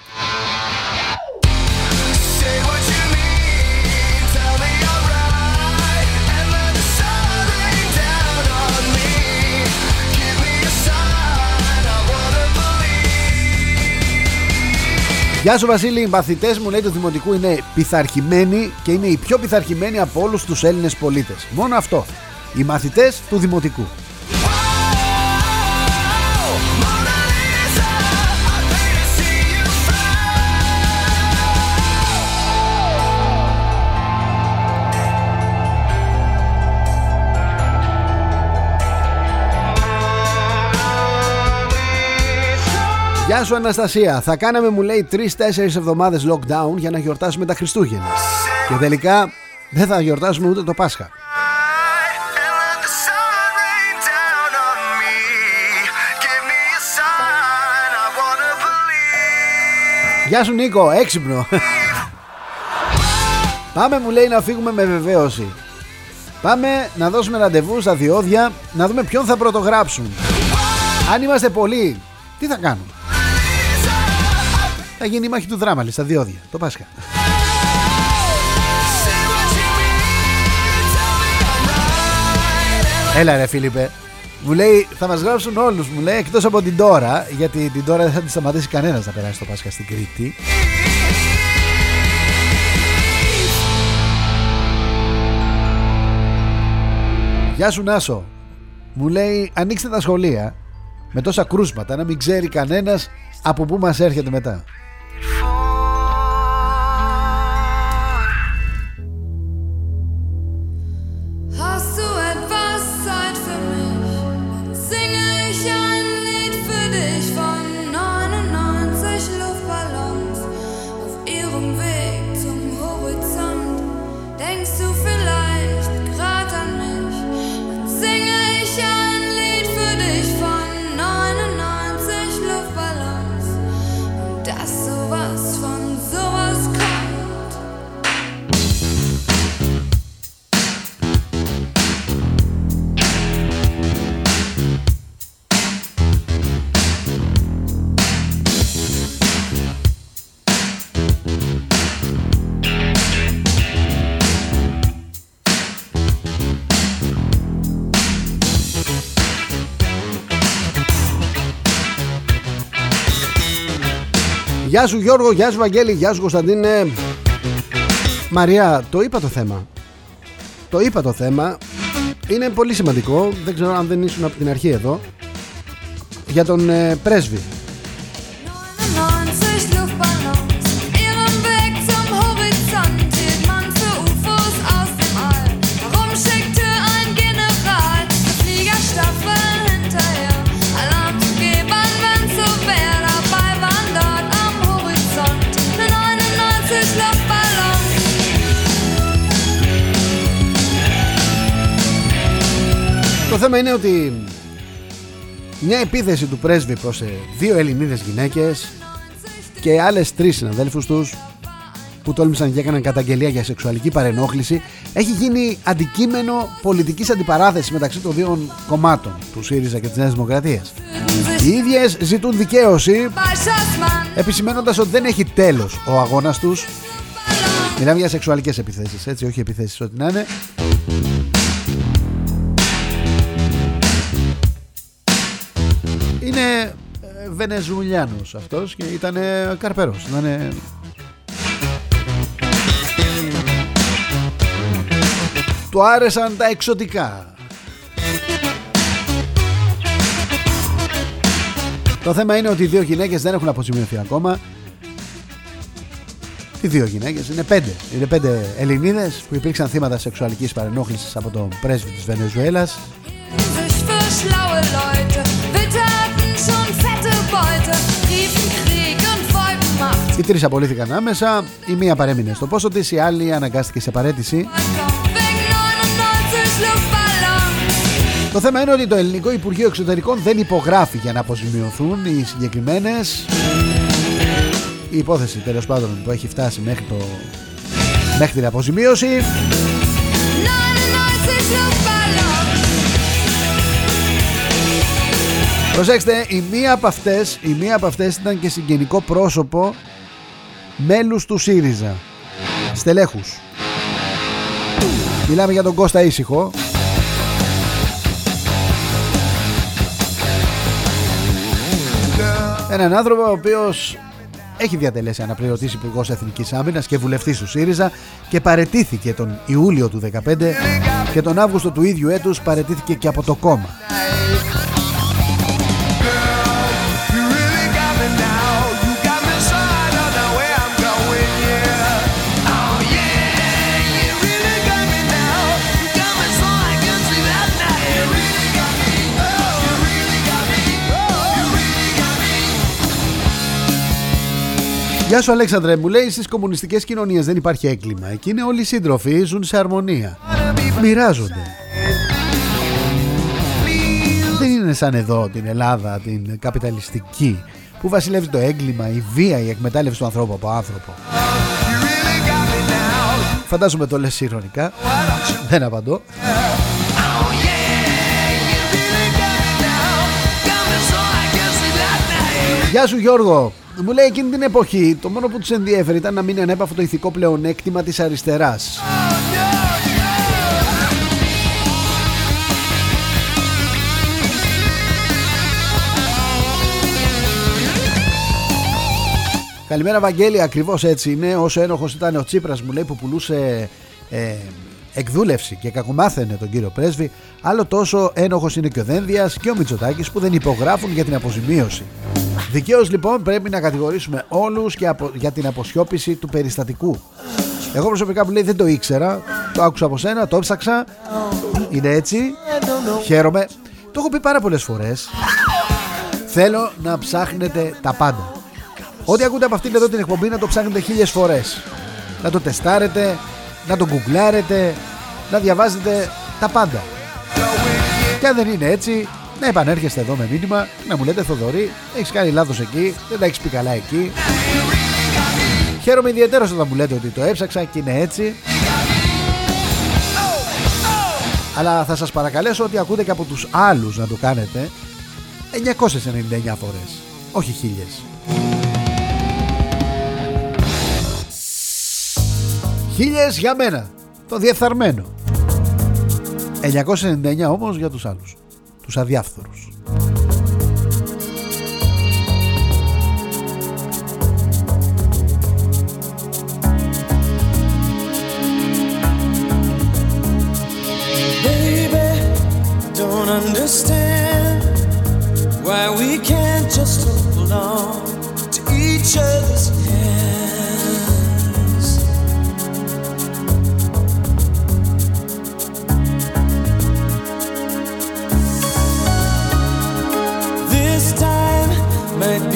Γεια σου Βασίλη, οι μαθητές μου λέει του Δημοτικού είναι πειθαρχημένοι και είναι οι πιο πειθαρχημένοι από όλους τους Έλληνες πολίτες. Μόνο αυτό. Οι μαθητές του Δημοτικού. Γεια σου Αναστασία. Θα κάναμε μου λέει 3-4 εβδομάδες lockdown για να γιορτάσουμε τα Χριστούγεννα. Και τελικά δεν θα γιορτάσουμε ούτε το Πάσχα. and let the sun rain down on me. Give me a sign, I wanna believe. Γεια σου Νίκο, έξυπνο. Πάμε μου λέει να φύγουμε με βεβαίωση. Πάμε να δώσουμε ραντεβού στα διόδια να δούμε ποιον θα πρωτογράψουν. Αν είμαστε πολλοί, τι θα κάνουμε; Θα γίνει η μάχη του δράμαλη στα διόδια, το Πάσχα. Say what you mean, tell me I'm right. Έλα ρε Φίλιππε. Μου λέει θα μας γράψουν όλους μου λέει εκτός από την τώρα γιατί την τώρα δεν θα τη σταματήσει κανένας να περάσει το Πάσχα στην Κρήτη. Γεια σου Νάσο. Μου λέει ανοίξτε τα σχολεία με τόσα κρούσματα να μην ξέρει κανένας από πού μας έρχεται μετά. Γεια σου Γιώργο, γεια σου Βαγγέλη, γεια σου Κωνσταντίνε. Μαρία, το είπα το θέμα. Το είπα το θέμα. Είναι πολύ σημαντικό. Δεν ξέρω αν δεν ήσουν από την αρχή εδώ. Για τον ε, πρέσβη. Το θέμα είναι ότι μια επίθεση του πρέσβη προς ε, δύο Ελληνίδες γυναίκες και άλλες τρεις συναδέλφους τους που τόλμησαν και έκαναν καταγγελία για σεξουαλική παρενόχληση έχει γίνει αντικείμενο πολιτικής αντιπαράθεσης μεταξύ των δύο κομμάτων του ΣΥΡΙΖΑ και της Νέας Δημοκρατίας. Οι ίδιες ζητούν δικαίωση Bei Schassmann, επισημένοντας ότι δεν έχει τέλος ο αγώνας τους Μιλάμε για σεξουαλικές επιθέσεις, έτσι, όχι επιθέσεις ό,τι να είναι. Είναι ε, Βενεζουλιάνος αυτός και ήταν καρπερός. Ήτανε... Του άρεσαν τα εξωτικά. Το θέμα είναι ότι οι δύο γυναίκες δεν έχουν αποζημιωθεί ακόμα. Τι δύο γυναίκες, είναι πέντε. Είναι πέντε Ελληνίδες που υπήρξαν θύματα σεξουαλικής παρενόχλησης από τον πρέσβη της Βενεζουέλας. Sich für schlaue Leute, witterten schon fette Beute, riefen Krieg und wollten Macht. Οι τρεις απολύθηκαν άμεσα, η μία παρέμεινε στο πόσο της, η άλλη αναγκάστηκε σε παρέτηση. Wegen 99 Luftballons. Το θέμα είναι ότι το ελληνικό Υπουργείο Εξωτερικών δεν υπογράφει για να αποζημιωθούν οι συγκεκριμένες. Η υπόθεση τέλος πάντων που έχει φτάσει μέχρι, το... μέχρι την αποζημίωση Προσέξτε, η μία από αυτές, η μία από αυτές ήταν και συγγενικό πρόσωπο μέλους του ΣΥΡΙΖΑ. Στελέχους. Μιλάμε για τον Κώστα Ήσυχο. Έναν άνθρωπο ο οποίος έχει διατελέσει αναπληρωτής υπουργός Εθνικής Άμυνας και βουλευτής του ΣΥΡΙΖΑ και παρετήθηκε τον Ιούλιο του 2015 και τον Αύγουστο του ίδιου έτους παρετήθηκε και από το κόμμα. Γεια σου Αλέξανδρε, μου λέει στις κομμουνιστικές κοινωνίες δεν υπάρχει έγκλημα. Εκεί είναι όλοι οι σύντροφοι, ζουν σε αρμονία. Μοιράζονται. Δεν είναι σαν εδώ την Ελλάδα, την καπιταλιστική, που βασιλεύει το έγκλημα, η βία, η εκμετάλλευση του ανθρώπου από άνθρωπο. You really got me now. Φαντάζομαι το λες ηρωνικά. Δεν απαντώ. Γεια σου Γιώργο. Μου λέει εκείνη την εποχή το μόνο που τους ενδιέφερε ήταν να μην ανέπαφο το ηθικό πλεονέκτημα της αριστεράς. Καλημέρα Βαγγέλη, ακριβώς έτσι είναι. Όσο ένοχος ήταν ο Τσίπρας μου λέει που πουλούσε ε, εκδούλευση και κακομάθαινε τον κύριο Πρέσβη, άλλο τόσο ένοχος είναι και ο Δένδιας και ο Μητσοτάκης που δεν υπογράφουν για την αποζημίωση. Δικαίως λοιπόν πρέπει να κατηγορήσουμε όλους και απο- για την αποσιώπηση του περιστατικού. Εγώ προσωπικά που λέει δεν το ήξερα, το άκουσα από σένα, το έψαξα, είναι έτσι, χαίρομαι. Το έχω πει πάρα πολλές φορές. Θέλω να ψάχνετε τα πάντα. Ό,τι ακούτε από αυτήν εδώ την εκπομπή να το ψάχνετε χίλιες φορές. Να το τεστάρετε, να το γκουγκλάρετε, να διαβάζετε τα πάντα. Και αν δεν είναι έτσι, να επανέρχεστε εδώ με μήνυμα, να μου λέτε Θοδωρή, έχεις κάνει λάθος εκεί, δεν τα έχεις πει καλά εκεί. Χαίρομαι ιδιαίτερα όταν μου λέτε ότι το έψαξα και είναι έτσι. Αλλά θα σας παρακαλέσω ότι ακούτε και από τους άλλους να το κάνετε 999 φορές, όχι χίλιες. Χίλιες για μένα, το διεφθαρμένο. 999 όμως για τους άλλους, τους αδιάφθορους. Baby, don't understand why we can't just hold on to each other's hands. night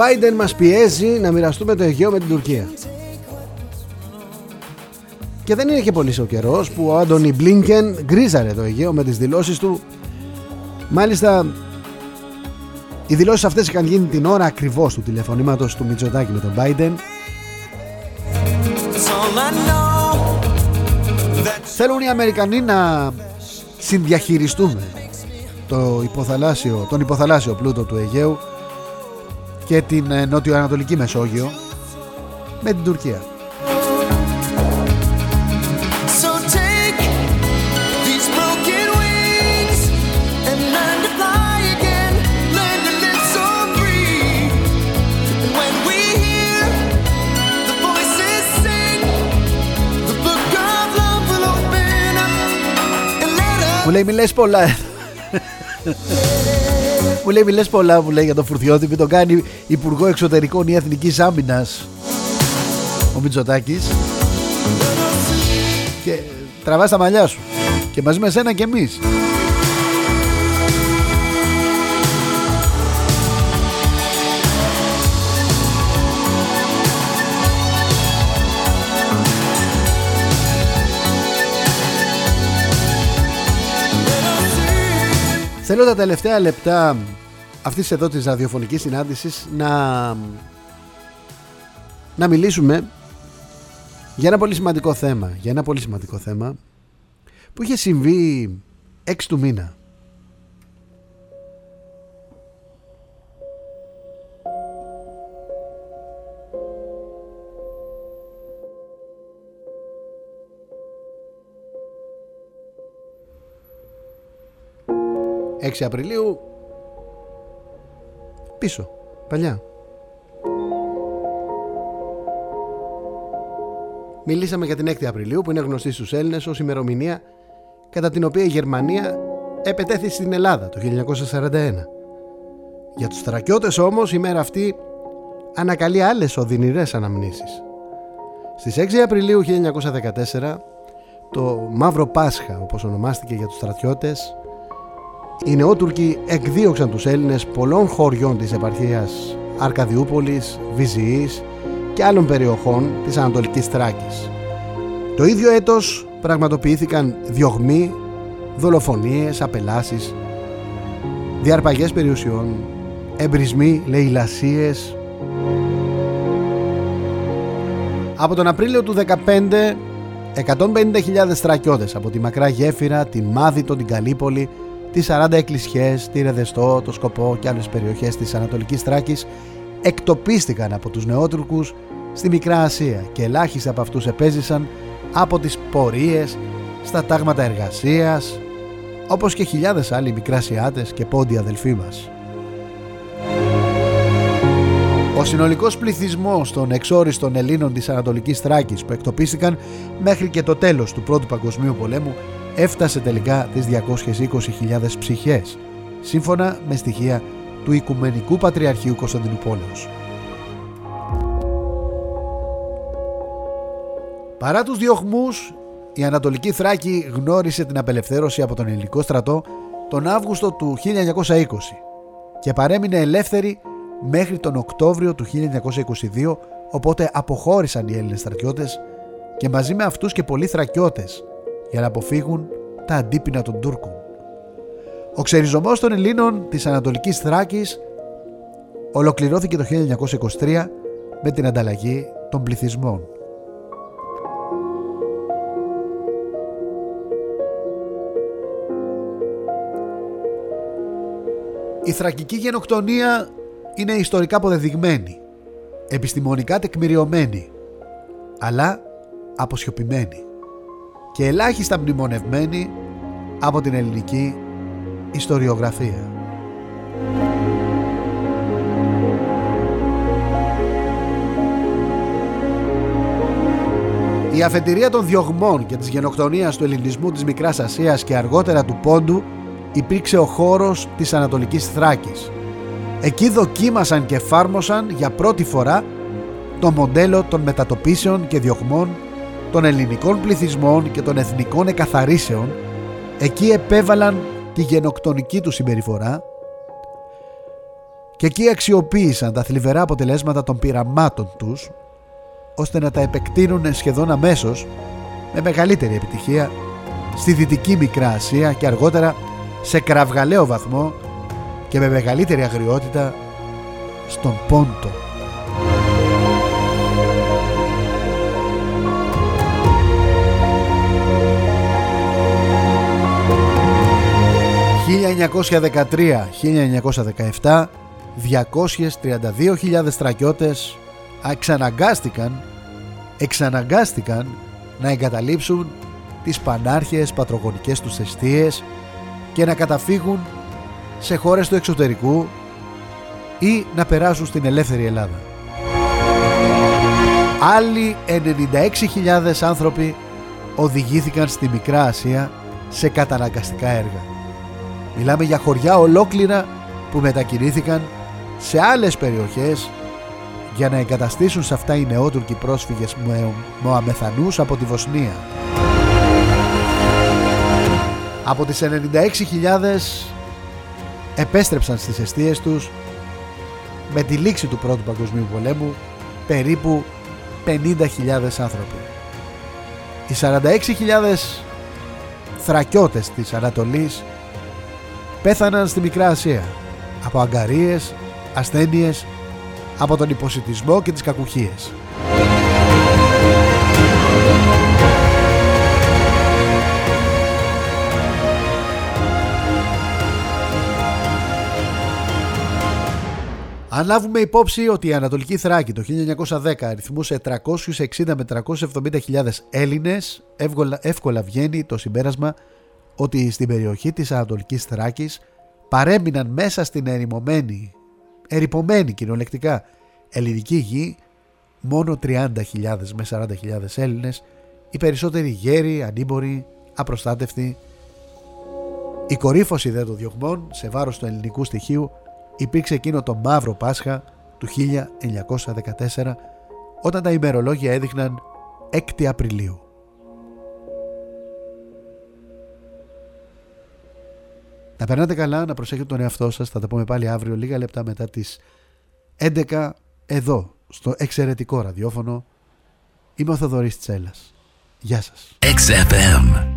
Biden μας πιέζει να μοιραστούμε το Αιγαίο με την Τουρκία. Και δεν είναι και πολύ ο καιρός που ο Άντωνι Μπλίνκεν γκρίζαρε το Αιγαίο με τις δηλώσεις του. Μάλιστα, οι δηλώσεις αυτές είχαν γίνει την ώρα ακριβώς του τηλεφωνήματος του Μητσοτάκη με τον Biden. That's all I know. That's Θέλουν οι Αμερικανοί να συνδιαχειριστούμε το υποθαλάσσιο, τον υποθαλάσσιο πλούτο του Αιγαίου και την ε, νότιο-ανατολική Μεσόγειο με την Τουρκία. Μου λέει μη μου λέει μη λες πολλά μου λέει για τον Φουρτιώτη Μην τον κάνει Υπουργό Εξωτερικών ή Εθνικής Άμυνας Ο Μητσοτάκης. Και τραβάς τα μαλλιά σου. Και μαζί με σένα και εμείς Θέλω τα τελευταία λεπτά αυτής εδώ της ραδιοφωνικής συνάντησης να, να μιλήσουμε για ένα πολύ σημαντικό θέμα. Για ένα πολύ σημαντικό θέμα που είχε συμβεί 6 του μήνα. ...6 Απριλίου... ...πίσω... ...παλιά... Μιλήσαμε για την 6η Απριλίου που είναι γνωστή στους Έλληνες ως ημερομηνία κατά την οποία η Γερμανία επετέθη στην Ελλάδα το 1941. Για τους θρακιώτες όμως η μέρα αυτή ανακαλεί άλλες οδυνηρές αναμνήσεις. Στις 6 Απριλίου 1914 το Μαύρο Πάσχα όπως ονομάστηκε για τους στρατιώτες οι νεότουρκοι εκδίωξαν τους Έλληνες πολλών χωριών της επαρχίας Αρκαδιούπολης, Βυζιής και άλλων περιοχών της Ανατολικής Θράκης. Το ίδιο έτος πραγματοποιήθηκαν διωγμοί, δολοφονίες, απελάσεις, διαρπαγές περιουσιών, εμπρισμοί, λαιλασίες. Από τον Απρίλιο του 15, 150.000 στρακιώτες από τη Μακρά Γέφυρα, τη Μάδητο, την Καλύπολη, τις 40 εκκλησιές, τη Ρεδεστό, το Σκοπό και άλλες περιοχές της Ανατολικής Θράκης εκτοπίστηκαν από τους νεότουρκους στη Μικρά Ασία και ελάχιστοι από αυτούς επέζησαν από τις πορείες στα τάγματα εργασίας όπως και χιλιάδες άλλοι Μικρασιάτες και πόντιοι αδελφοί μας. Ο συνολικός πληθυσμός των εξόριστων Ελλήνων της Ανατολικής Θράκης που εκτοπίστηκαν μέχρι και το τέλος του Πρώτου Παγκοσμίου Πολέμου έφτασε τελικά τις 220.000 ψυχές, σύμφωνα με στοιχεία του Οικουμενικού Πατριαρχείου Κωνσταντινούπολεως. Παρά τους διωγμούς, η Ανατολική Θράκη γνώρισε την απελευθέρωση από τον ελληνικό στρατό τον Αύγουστο του 1920 και παρέμεινε ελεύθερη μέχρι τον Οκτώβριο του 1922 οπότε αποχώρησαν οι Έλληνες στρατιώτες και μαζί με αυτούς και πολλοί θρακιώτες για να αποφύγουν τα αντίπεινα των Τούρκων. Ο ξεριζωμός των Ελλήνων της Ανατολικής Θράκης ολοκληρώθηκε το 1923 με την ανταλλαγή των πληθυσμών. Η θρακική γενοκτονία είναι ιστορικά αποδεδειγμένη, επιστημονικά τεκμηριωμένη, αλλά αποσιωπημένη και ελάχιστα μνημονευμένη από την ελληνική ιστοριογραφία. Η αφετηρία των διωγμών και της γενοκτονίας του ελληνισμού της Μικράς Ασίας και αργότερα του Πόντου υπήρξε ο χώρος της Ανατολικής Θράκης. Εκεί δοκίμασαν και εφάρμοσαν για πρώτη φορά το μοντέλο των μετατοπίσεων και διωγμών των ελληνικών πληθυσμών και των εθνικών εκαθαρίσεων εκεί επέβαλαν τη γενοκτονική τους συμπεριφορά και εκεί αξιοποίησαν τα θλιβερά αποτελέσματα των πειραμάτων τους ώστε να τα επεκτείνουν σχεδόν αμέσως με μεγαλύτερη επιτυχία στη Δυτική Μικρά Ασία και αργότερα σε κραυγαλαίο βαθμό και με μεγαλύτερη αγριότητα στον Πόντο. ...1913-1917... ...232.000 στρακιώτες... ...εξαναγκάστηκαν... ...εξαναγκάστηκαν... ...να εγκαταλείψουν... ...τις πανάρχες πατρογονικές τους αιστείες... ...και να καταφύγουν... ...σε χώρες του εξωτερικού... ...ή να περάσουν στην ελεύθερη Ελλάδα. Άλλοι 96.000 άνθρωποι... ...οδηγήθηκαν στη Μικρά Ασία... ...σε καταναγκαστικά έργα. Μιλάμε για χωριά ολόκληρα που μετακινήθηκαν σε άλλες περιοχές για να εγκαταστήσουν σε αυτά οι νεότουρκοι πρόσφυγες με Μοαμεθανούς από τη Βοσνία. Από τις 96.000 επέστρεψαν στις αιστείες τους με τη λήξη του Πρώτου Παγκοσμίου Πολέμου περίπου 50.000 άνθρωποι. Οι 46.000 θρακιώτες της Ανατολής πέθαναν στη Μικρά Ασία από αγκαρίες, ασθένειες, από τον υποσυτισμό και τις κακουχίες. Αν λάβουμε υπόψη ότι η Ανατολική Θράκη το 1910 αριθμούσε 360 με 370 Έλληνες, εύκολα, εύκολα βγαίνει το συμπέρασμα ότι στην περιοχή της Ανατολικής Θράκης παρέμειναν μέσα στην ερημωμένη, ερυπωμένη κυριολεκτικά ελληνική γη μόνο 30.000 με 40.000 Έλληνες, οι περισσότεροι γέροι, ανήμποροι, απροστάτευτοι. Η κορύφωση δε των διωγμών σε βάρος του ελληνικού στοιχείου υπήρξε εκείνο το μαύρο Πάσχα του 1914 όταν τα ημερολόγια έδειχναν 6 Απριλίου. Να περνάτε καλά, να προσέχετε τον εαυτό σας. Θα τα πούμε πάλι αύριο λίγα λεπτά μετά τις 11 εδώ στο εξαιρετικό ραδιόφωνο. Είμαι ο Θοδωρής Τσέλας. Γεια σας. XFM.